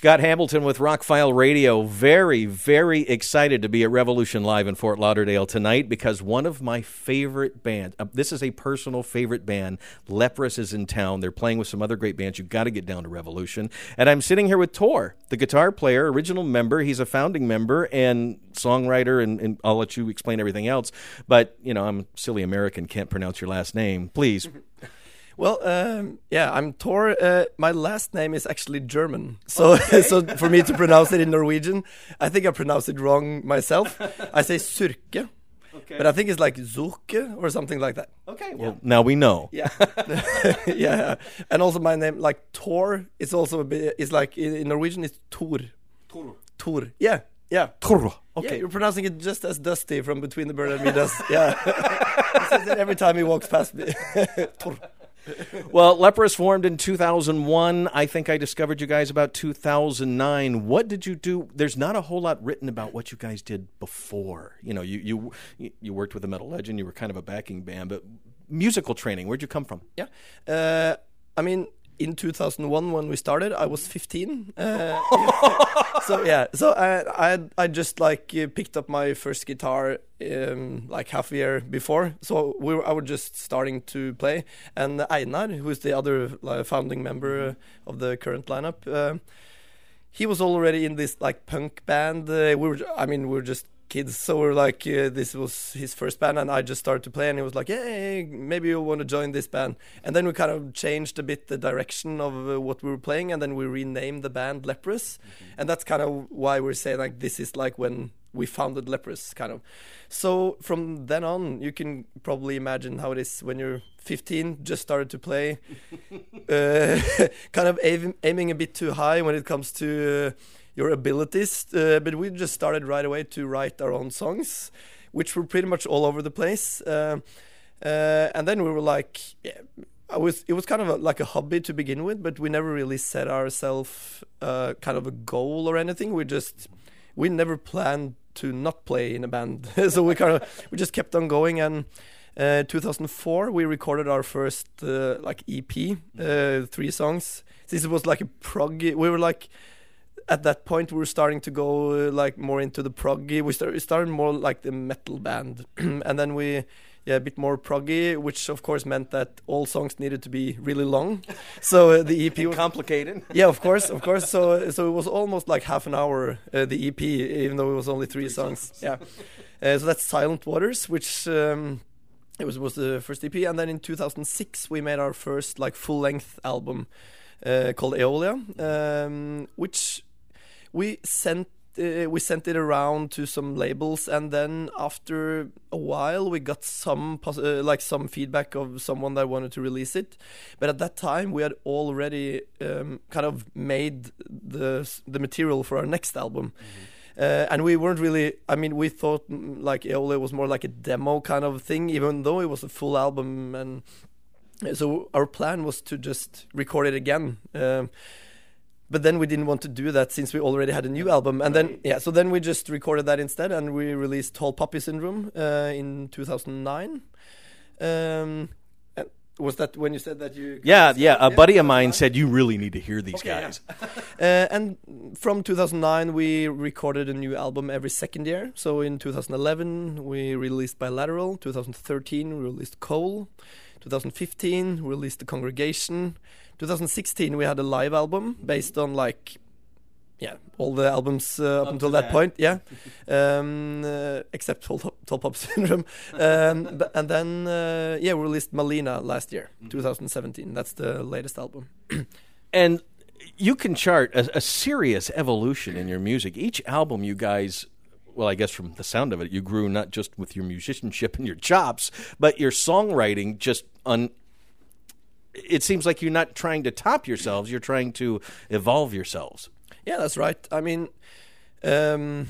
Scott Hamilton with Rockfile Radio. Very, very excited to be at Revolution Live in Fort Lauderdale tonight because one of my favorite bands, uh, this is a personal favorite band, Leprous is in town. They're playing with some other great bands. You've got to get down to Revolution. And I'm sitting here with Tor, the guitar player, original member. He's a founding member and songwriter, and, and I'll let you explain everything else. But, you know, I'm a silly American, can't pronounce your last name. Please. Well, um, yeah, I'm Tor. Uh, my last name is actually German, so okay. so for me to pronounce it in Norwegian, I think I pronounce it wrong myself. I say Suhrke, okay. but I think it's like Zurke or something like that. Okay, well yeah. now we know. Yeah, yeah, and also my name like Tor is also a bit. it's like in Norwegian it's Tor. Tor. Tor. Yeah. Yeah. Tor. Okay. Yeah, you're pronouncing it just as Dusty from Between the Buried and Me does. Yeah. he says it every time he walks past me. Tor well, Leprous formed in 2001. I think I discovered you guys about 2009. What did you do? There's not a whole lot written about what you guys did before. You know, you you you worked with a metal legend. You were kind of a backing band, but musical training. Where'd you come from? Yeah, uh, I mean, in 2001 when we started i was 15 uh, so yeah so i i, I just like uh, picked up my first guitar um, like half a year before. So we were, i was just starting to play. And einar who is the other like, founding member of the current lineup uh, he was already in this like punk band. Uh, we were i mean we were just kids. So we're like, uh, this was his first band, and I just started to play, and he was like, hey, maybe you want to join this band. And then we kind of changed a bit the direction of uh, what we were playing, and then we renamed the band Leprous, mm-hmm. and that's kind of why we're saying like this is like when we founded Leprous, kind of. So from then on, you can probably imagine how it is when you're 15, just started to play, uh, kind of aim, aiming a bit too high when it comes to uh, your abilities. Uh, but we just started right away to write our own songs, which were pretty much all over the place. Uh, uh, and then we were like, yeah, I was it was kind of a, like a hobby to begin with, but we never really set ourselves uh, kind of a goal or anything. We just we never planned to not play in a band, so we kind of we just kept on going. And uh, 2004 we recorded our first uh, like EP, uh, three songs. This was like a prog. We were like at that point we were starting to go uh, like more into the proggy. We, start, we started more like the metal band, and then we yeah a bit more proggy, which of course meant that all songs needed to be really long. So uh, the EP was complicated. Yeah, of course, of course. So so it was almost like half an hour uh, the EP, even though it was only three, three songs. songs. Yeah. Uh, so that's Silent Waters, which. Um, it was was the first EP, and then in 2006 we made our first like full length album uh, called Aeolia, um, which we sent uh, we sent it around to some labels and then after a while we got some uh, like some feedback of someone that wanted to release it. But at that time we had already um, kind of made the the material for our next album. Mm-hmm. Uh, and we weren't really i mean we thought mm, like Aeolia was more like a demo kind of thing even though it was a full album and so our plan was to just record it again. Um, but then we didn't want to do that since we already had a new album. And then yeah so then we just recorded that instead and we released tall poppy syndrome uh, in 2009 um, was that when you said that you yeah yeah a buddy of mine said you really need to hear these okay, guys. Yeah. uh, and from 2009 we recorded a new album every second year. So in 2011 we released bilateral. 2013 we released coal 2015 we released the congregation 2016 we had a live album based on like yeah all the albums uh, up, up, until that, that, point yeah. Um, uh, except Tall Pop Syndrome. Um, but, and then uh, yeah we released Malina last year mm -hmm. 2017 that's the latest album. And you can chart a, a serious evolution in your music. Each album you guys well, I guess from the sound of it, you grew not just with your musicianship and your chops, but your songwriting just un- it seems like you're not trying to top yourselves, you're trying to evolve yourselves. Yeah, that's right. I mean, um,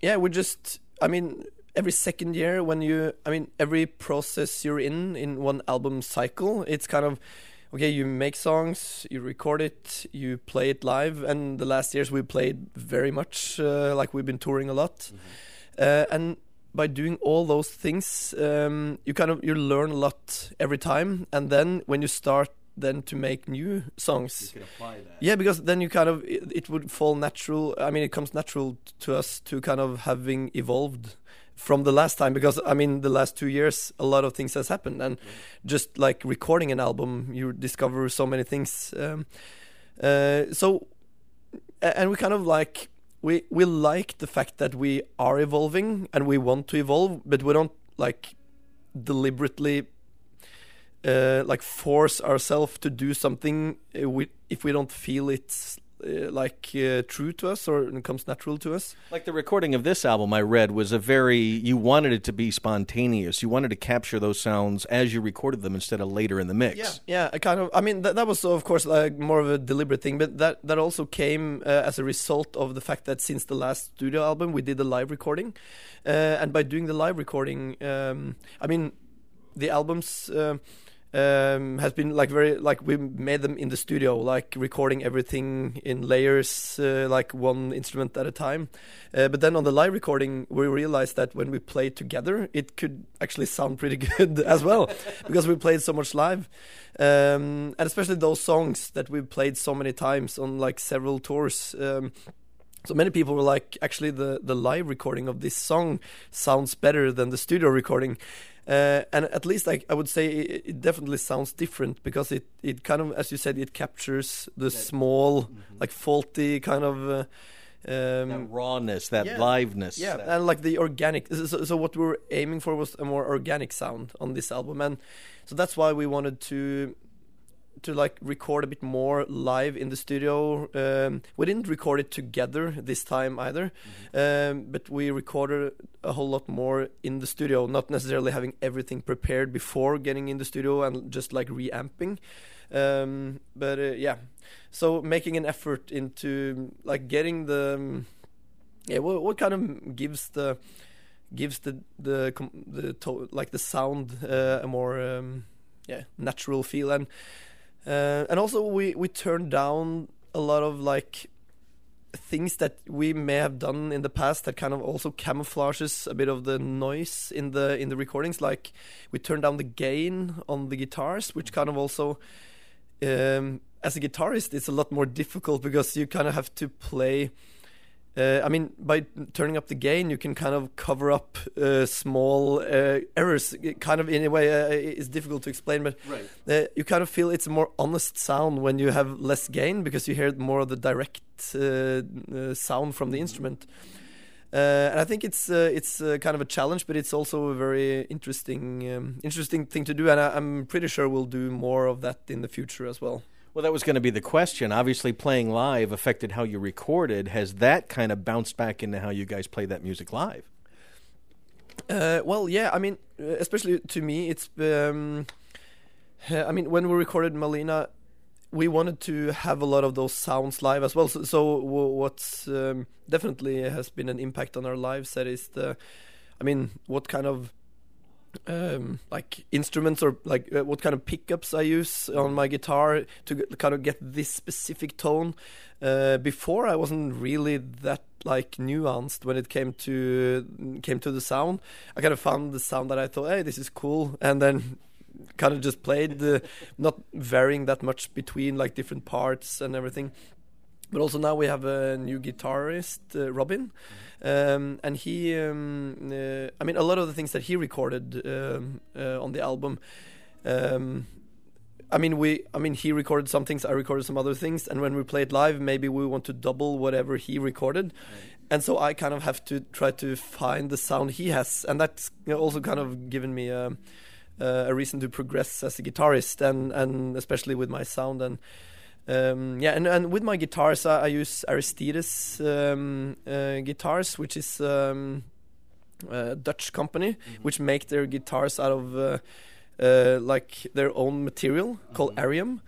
yeah, we just, I mean, every second year when you, I mean, every process you're in, in one album cycle, it's kind of, okay, you make songs, you record it, you play it live, and the last years we played very much, uh, like we've been touring a lot. Mm-hmm. Uh, and by doing all those things, um, you kind of you learn a lot every time, and then when you start then to make new songs. Yeah, because then you kind of it, it would fall natural. I mean, it comes natural to us to kind of having evolved from the last time. Because I mean the last two years a lot of things has happened. And just like recording an album you discover so many things. Um, uh, so and we kind of like we we like the fact that we are evolving and we want to evolve but we don't like deliberately uh, like force ourselves to do something uh, if we don't feel it's like uh, true to us or it comes natural to us Like the recording of this album, I read was a very you wanted it to be spontaneous. You wanted to capture those sounds as you recorded them instead of later in the mix. Yeah, yeah. I kind of. I mean, that, that was of course like more of a deliberate thing, but that that also came uh, as a result of the fact that since the last studio album, we did a live recording, uh, and by doing the live recording, um, I mean, the albums. Um, has been like very like we made them in the studio, like recording everything in layers, uh, like one instrument at a time. Uh, but then on the live recording, we realized that when we played together, it could actually sound pretty good as well, because we played so much live, um, and especially those songs that we've played so many times on like several tours. Um, so many people were like, actually, the, the live recording of this song sounds better than the studio recording. Uh, and at least like I would say it, it definitely sounds different because it, it kind of as you said it captures the small like faulty kind of uh, um, That rawness, that yeah. liveness. yeah, that- and like the organic. So, so what we were aiming for was a more organic sound on this album, and so that's why we wanted to to like record a bit more live in the studio. Um, we didn't record it together this time either, um, but we recorded a whole lot more in the studio, not necessarily having everything prepared before getting in the studio and just like reamping. Um, but uh, yeah, so making an effort into like getting the um, yeah, what, what kind of gives the gives the the the to- like the sound uh, a more um, yeah natural feel and uh, and also we we turned down a lot of like things that we may have done in the past that kind of also camouflages a bit of the noise in the in the recordings. Like we turned down the gain on the guitars which kind of also um, as a guitarist it's a lot more difficult because you kind of have to play uh, I mean, by turning up the gain, you can kind of cover up uh, small uh, errors. It kind of, in a way, uh, it's difficult to explain, but Right. uh, you kind of feel it's a more honest sound when you have less gain because you hear more of the direct uh, uh, sound from the instrument. Uh, and I think it's uh, it's uh, kind of a challenge, but it's also a very interesting um, interesting thing to do, and I, I'm pretty sure we'll do more of that in the future as well. Well, that was going to be the question. Obviously, playing live affected how you recorded. Has that kind of bounced back into how you guys play that music live? Uh, well, yeah. I mean, uh, especially to me, it's. Um, I mean, when we recorded Malina, we wanted to have a lot of those sounds live as well. So, so what's um, definitely has been an impact on our live set is the. I mean, what kind of um, like instruments or like uh, what kind of pickups I use on my guitar to kind of get this specific tone. Uh, before I wasn't really that like nuanced when it came to came to the sound. I kind of found the sound that I thought, hey, this is cool, and then kind of just played, uh, not varying that much between like different parts and everything. But also now we have a new guitarist, uh, Robin, um, and he. Um, uh, I mean, a lot of the things that he recorded um, uh, on the album. Um, I mean, we. I mean, he recorded some things. I recorded some other things, and when we played live, maybe we want to double whatever he recorded, and so I kind of have to try to find the sound he has, and that's also kind of given me a, uh, a reason to progress as a guitarist, and and especially with my sound and. Um, yeah, and, and with my guitars, I, I use Aristides um, uh, guitars, which is um, a Dutch company, which make their guitars out of uh, uh, like their own material called Arium.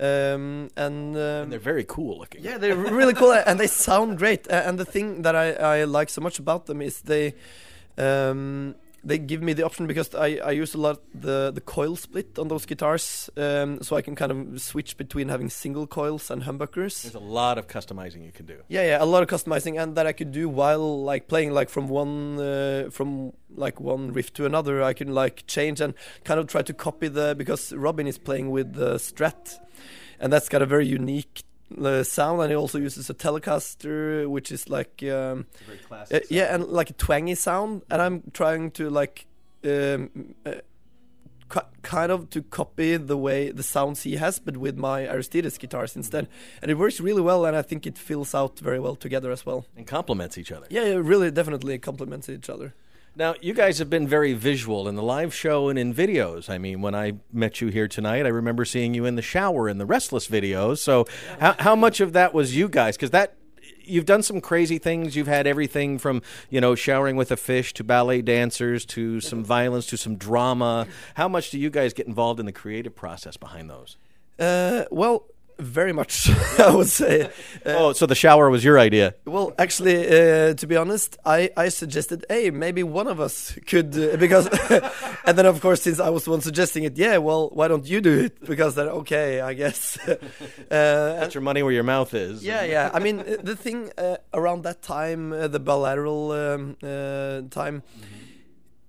Um, and, um, And they're very cool looking. yeah, they're really cool and they sound great. And the thing that I, I like so much about them is they, um, they give me the option because I, I use a lot the the coil split on those guitars, um, so I can kind of switch between having single coils and humbuckers. There's a lot of customizing you can do. Yeah, yeah, a lot of customizing, and that I could do while like playing like from one uh, from like one riff to another. I can like change and kind of try to copy the because Robin is playing with the Strat, and that's got a very unique uh, sound, and he also uses a Telecaster, which is like um, very uh, classic. yeah, and like a twangy sound, and I'm trying to like um, uh, ki- kind of to copy the way the sounds he has, but with my Aristides guitars instead, and it works really well, and I think it fills out very well together as well. and complements each other. Yeah, it really definitely complements each other. Now, you guys have been very visual in the live show and in videos. I mean, when I met you here tonight, I remember seeing you in the shower in the Restless videos. So, how, how much of that was you guys? Because that you've done some crazy things. You've had everything from you know showering with a fish to ballet dancers to some violence to some drama. How much do you guys get involved in the creative process behind those? Uh, well, very much, I would say. Uh, oh, so the shower was your idea. Well, actually, uh, to be honest, I, I suggested, hey, maybe one of us could, uh, because, and then of course, since I was the one suggesting it, yeah, well, why don't you do it? Because then, okay, I guess. uh, Put your money where your mouth is. yeah, yeah. I mean, uh, the thing uh, around that time, uh, the bilateral um, uh, time,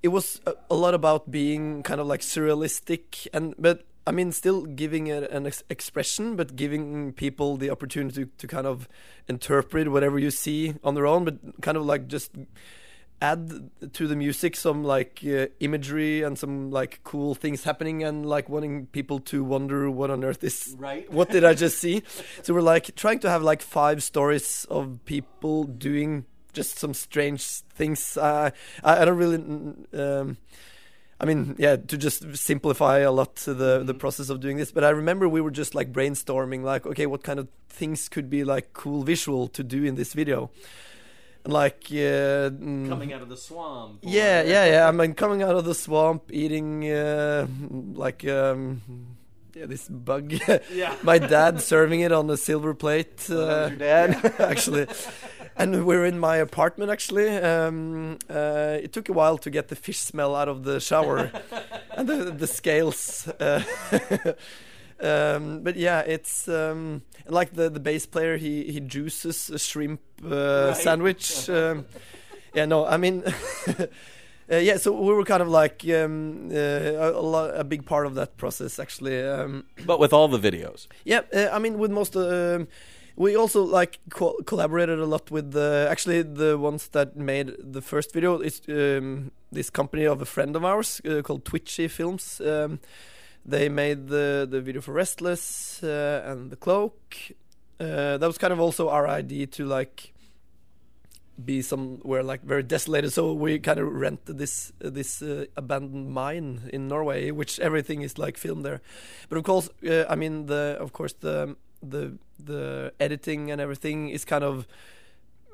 it was a, a lot about being kind of like surrealistic, and but I mean, still giving it an ex- expression, but giving people the opportunity to, to kind of interpret whatever you see on their own, but kind of like just add to the music some like uh, imagery and some like cool things happening and like wanting people to wonder what on earth is Right. what did I just see? So we're like trying to have like five stories of people doing just some strange things. Uh, I, I don't really. Um, I mean, yeah, to just simplify a lot the the process of doing this. But I remember we were just like brainstorming, like, okay, what kind of things could be like cool visual to do in this video, and like uh, mm, Coming out of the swamp. yeah, yeah, yeah. I mean, coming out of the swamp, eating uh, like um, yeah, this bug. Yeah. My dad serving it on a silver plate. Uh, your dad? actually. And we're in my apartment actually. Um, uh, it took a while to get the fish smell out of the shower and the the scales. Uh, um, but yeah, it's um, like the the bass player. He he juices a shrimp uh, Right. sandwich. Um, yeah, no, I mean. Uh, yeah, so we were kind of like um, uh, a, a, lo- a big part of that process, actually. Um, But with all the videos. yeah, uh, I mean, with most, um, we also like co- collaborated a lot with the actually the ones that made the first video. It's um, this company of a friend of ours uh, called Twitchy Films. Um, they made the the video for Restless uh, and the Cloak. Uh, that was kind of also our idea to like be somewhere like very desolated. So we kind of rented this uh, this uh, abandoned mine in Norway, which everything is like filmed there. But of course, uh, I mean the of course the the the editing and everything is kind of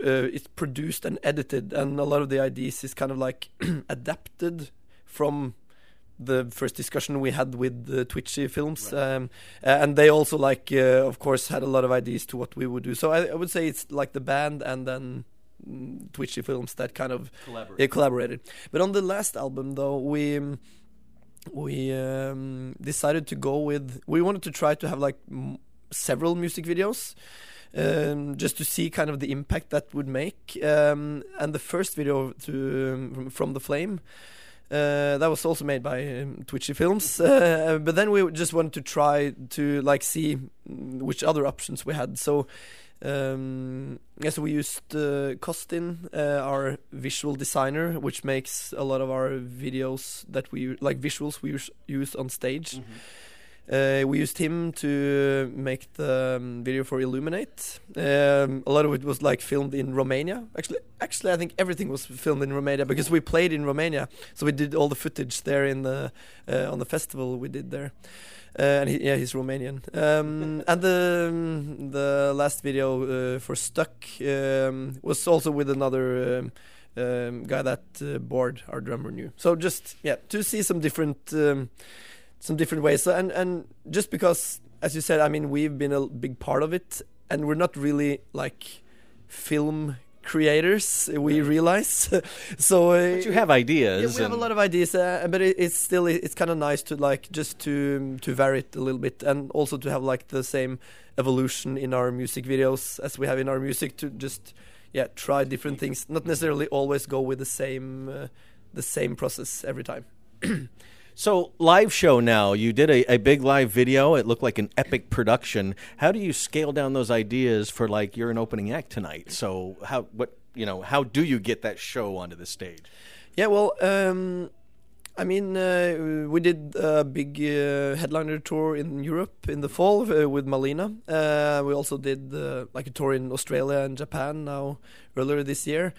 uh, it's produced and edited, and a lot of the ideas is kind of like adapted from the first discussion we had with the Twitchy films, um, and they also like, uh, of course, had a lot of ideas to what we would do. So I, I would say it's like the band and then Twitchy films that kind of Collaborate. yeah, collaborated. But on the last album, though, we we um, decided to go with. We wanted to try to have like several music videos. Um, just to see kind of the impact that would make, um, and the first video to um, from, the flame, uh, that was also made by um, Twitchy Films. Uh, but then we just wanted to try to like see mm, which other options we had. So um, yeah, so we used uh, Costin, uh, our visual designer, which makes a lot of our videos that we like visuals we use, use on stage. Uh, we used him to make the um, video for Illuminate. Um, a lot of it was like filmed in Romania. Actually, actually, I think everything was filmed in Romania because we played in Romania, so we did all the footage there in the uh, on the festival we did there. Uh, and he, yeah, he's Romanian. Um, and the the last video uh, for Stuck um, was also with another um, um, guy that uh, Baard, our drummer, knew. So just yeah, to see some different um, some different ways. So, and and just because, as you said, I mean, we've been a big part of it, and we're not really like film creators. We realize. so uh, But you have ideas. yeah, we have a lot of ideas, uh, but it, it's still it's kind of nice to like just to to vary it a little bit, and also to have like the same evolution in our music videos as we have in our music to just yeah try different things, not necessarily always go with the same uh, the same process every time. So, live show now. You did a, a big live video. It looked like an epic production. How do you scale down those ideas for like you're an opening act tonight? So, how what you know? How do you get that show onto the stage? Yeah, well, um, I mean, uh, we did a big uh, headliner tour in Europe in the fall uh, with Malina. Uh, we also did uh, like a tour in Australia and Japan now earlier this year.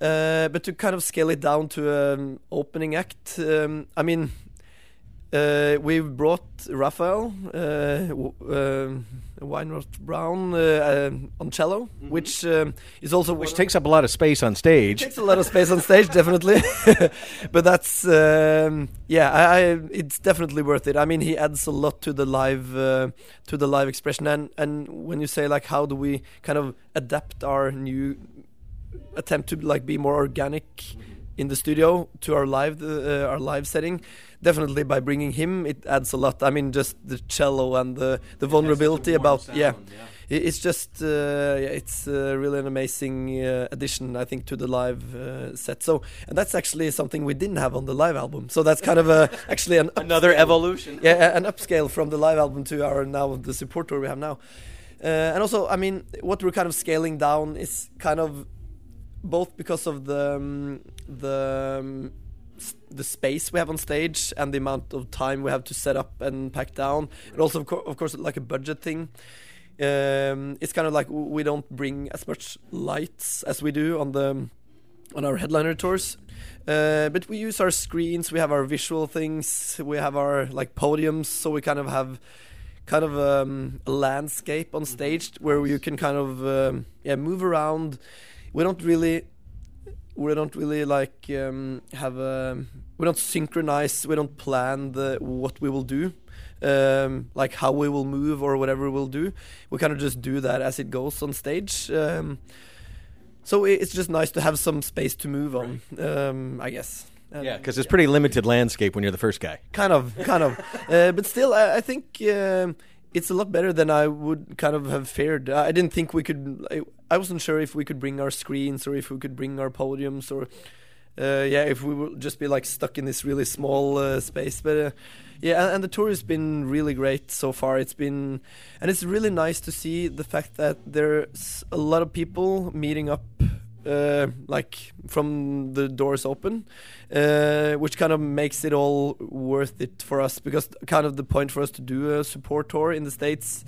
Uh, but to kind of scale it down to an opening act, um, I mean, uh, we've brought Raphael uh, w- um Weinroth Brown uh, um, on cello, which um, is also Which takes up a lot of space on stage. takes a lot of space on stage, definitely. but that's um, yeah, I, I, it's definitely worth it. I mean, he adds a lot to the live uh, to the live expression, and and when you say like, how do we kind of adapt our new attempt to like be more organic in the studio to our live uh, our live setting? Definitely by bringing him, it adds a lot. I mean, just the cello and the the vulnerability about yeah. I- It's just uh, yeah, it's uh, really an amazing uh, addition, I think, to the live uh, set. So, and that's actually something we didn't have on the live album. So that's kind of a actually an Another evolution. yeah, an upscale from the live album to our now the support tour we have now. Uh, and also, I mean, what we're kind of scaling down is kind of both because of the um, the um, the space we have on stage and the amount of time we have to set up and pack down, and also of, cour of course like a budget thing. Um, it's kind of like we don't bring as much lights as we do on the on our headliner tours. Uh, but we use our screens, we have our visual things, we have our like podiums, so we kind of have kind of um, a landscape on stage where you can kind of um, yeah move around. We don't really we don't really like um, have a we don't synchronize we don't plan the what we will do um, like how we will move or whatever we'll do. We kind of just do that as it goes on stage um, so it's just nice to have some space to move on um, I guess. And- Yeah, because it's pretty limited landscape when you're the first guy. kind of kind of. Uh, but still I, I think um, it's a lot better than I would kind of have feared. I didn't think we could I, wasn't sure if we could bring our screens or if we could bring our podiums or uh, yeah if we would just be like stuck in this really small uh, space but uh, yeah and, and the tour has been really great so far. It's been and it's really nice to see the fact that there's a lot of people meeting up uh, like from the doors open, uh, which kind of makes it all worth it for us because kind of the point for us to do a support tour in the states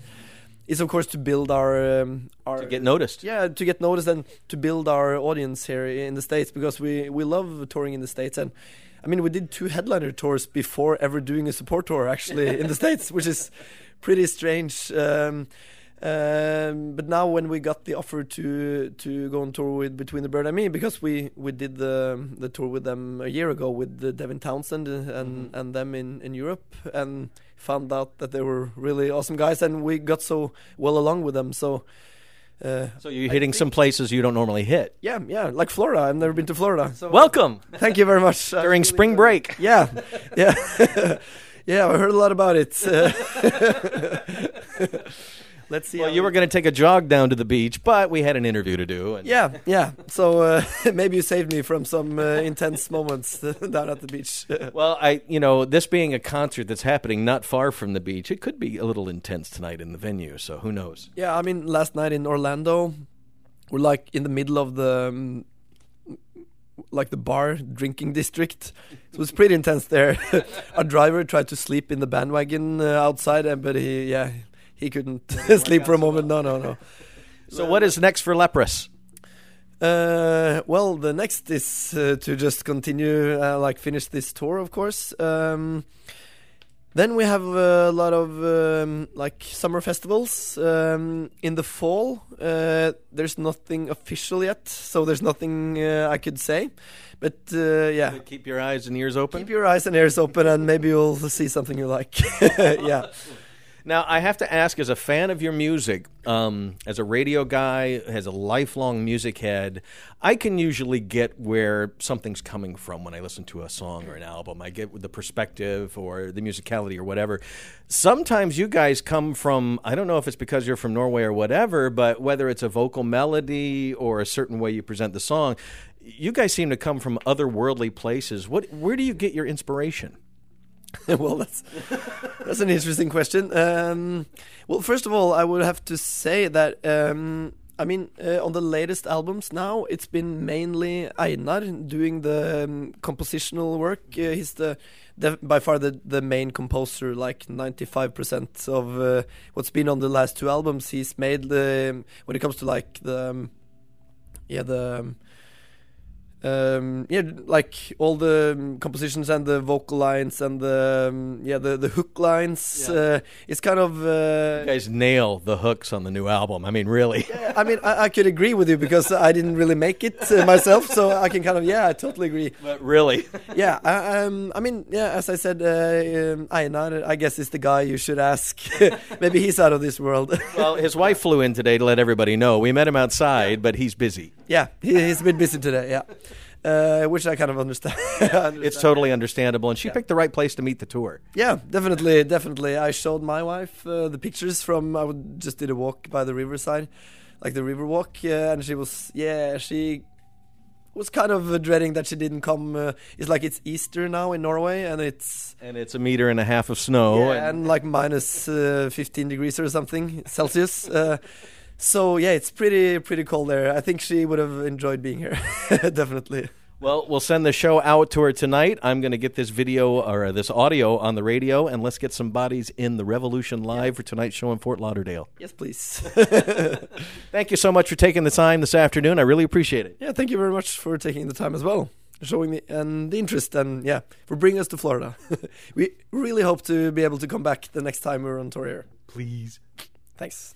is of course to build our um, our To get noticed. yeah to get noticed and to build our audience here in the states because we we love touring in the states and I mean we did two headliner tours before ever doing a support tour actually in the states which is pretty strange um, um, but now when we got the offer to to go on tour with Between the Buried and Me because we we did the the tour with them a year ago with the Devin Townsend and and them in in Europe and found out that they were really awesome guys and we got so well along with them so uh, So you're hitting some places you don't normally hit. yeah, yeah, like Florida. I've never been to Florida. So Welcome thank you very much. During really spring enjoyed break. it. Yeah, yeah, yeah. I heard a lot about it. Let's see. Well, you it- were going to take a jog down to the beach, but we had an interview to do. And Yeah, yeah. So uh, maybe you saved me from some uh, intense moments down at the beach. Well, I, you know, this being a concert that's happening not far from the beach, it could be a little intense tonight in the venue. So who knows? yeah, I mean, last night in Orlando, we're like in the middle of the. Um, like the bar drinking district, so it was pretty intense there. Our driver tried to sleep in the bandwagon uh, outside, and but he, yeah, he couldn't sleep for a moment. No, no, no. So what is next for Leprous? Uh, well, the next is uh, to just continue, uh, like finish this tour, of course. Um, then we have a lot of um, like summer festivals um, in the fall. Uh, there's nothing official yet, so there's nothing uh, I could say. But uh, yeah, Keep your eyes and ears open. keep your eyes and ears open, and maybe you'll see something you like. yeah. Now, I have to ask, as a fan of your music, um, as a radio guy, as a lifelong music head, I can usually get where something's coming from when I listen to a song or an album. I get the perspective or the musicality or whatever. Sometimes you guys come from, I don't know if it's because you're from Norway or whatever, but whether it's a vocal melody or a certain way you present the song, you guys seem to come from otherworldly places. What, where do you get your inspiration? well, that's that's an interesting question. Um, well, first of all, I would have to say that um, I mean, uh, on the latest albums now, it's been mainly Einar doing the um, compositional work. Uh, he's the, the, by far the the main composer. Like ninety five percent of uh, what's been on the last two albums, he's made the when it comes to like the um, yeah the um, um, yeah, like all the um, compositions and the vocal lines and the um, yeah the the hook lines. Yeah. Uh, it's kind of uh, you guys nail the hooks on the new album. I mean, really. yeah, I mean, I, I, could agree with you because I didn't really make it uh, myself, so I can kind of yeah, I totally agree. But really, yeah. I, um, I mean, yeah, as I said, uh, um, Einar, I guess is the guy you should ask. Maybe he's out of this world. well, his wife flew in today to let everybody know. We met him outside, but he's busy. Yeah, he, he's a bit busy today. Yeah uh, which I kind of understand. understand. It's totally understandable, and she yeah. picked the right place to meet the tour. Yeah, definitely, definitely. I showed my wife uh, the pictures from. I just did a walk by the riverside, like the river walk, uh, and she was yeah she was kind of uh, dreading that she didn't come. Uh, it's like it's Easter now in Norway, and it's and it's a meter and a half of snow, yeah, and, and like minus, uh, 15 degrees or something Celsius. Uh, so yeah, it's pretty pretty cold there. I think she would have enjoyed being here, definitely. Well, we'll send the show out to her tonight. I'm going to get this video or uh, this audio on the radio, and let's get some bodies in the Revolution Live for tonight's show in Fort Lauderdale. Yes, please. thank you so much for taking the time this afternoon. I really appreciate it. Yeah, thank you very much for taking the time as well, showing the and the interest, and yeah, for bringing us to Florida. we really hope to be able to come back the next time we're on tour here. Please. Thanks.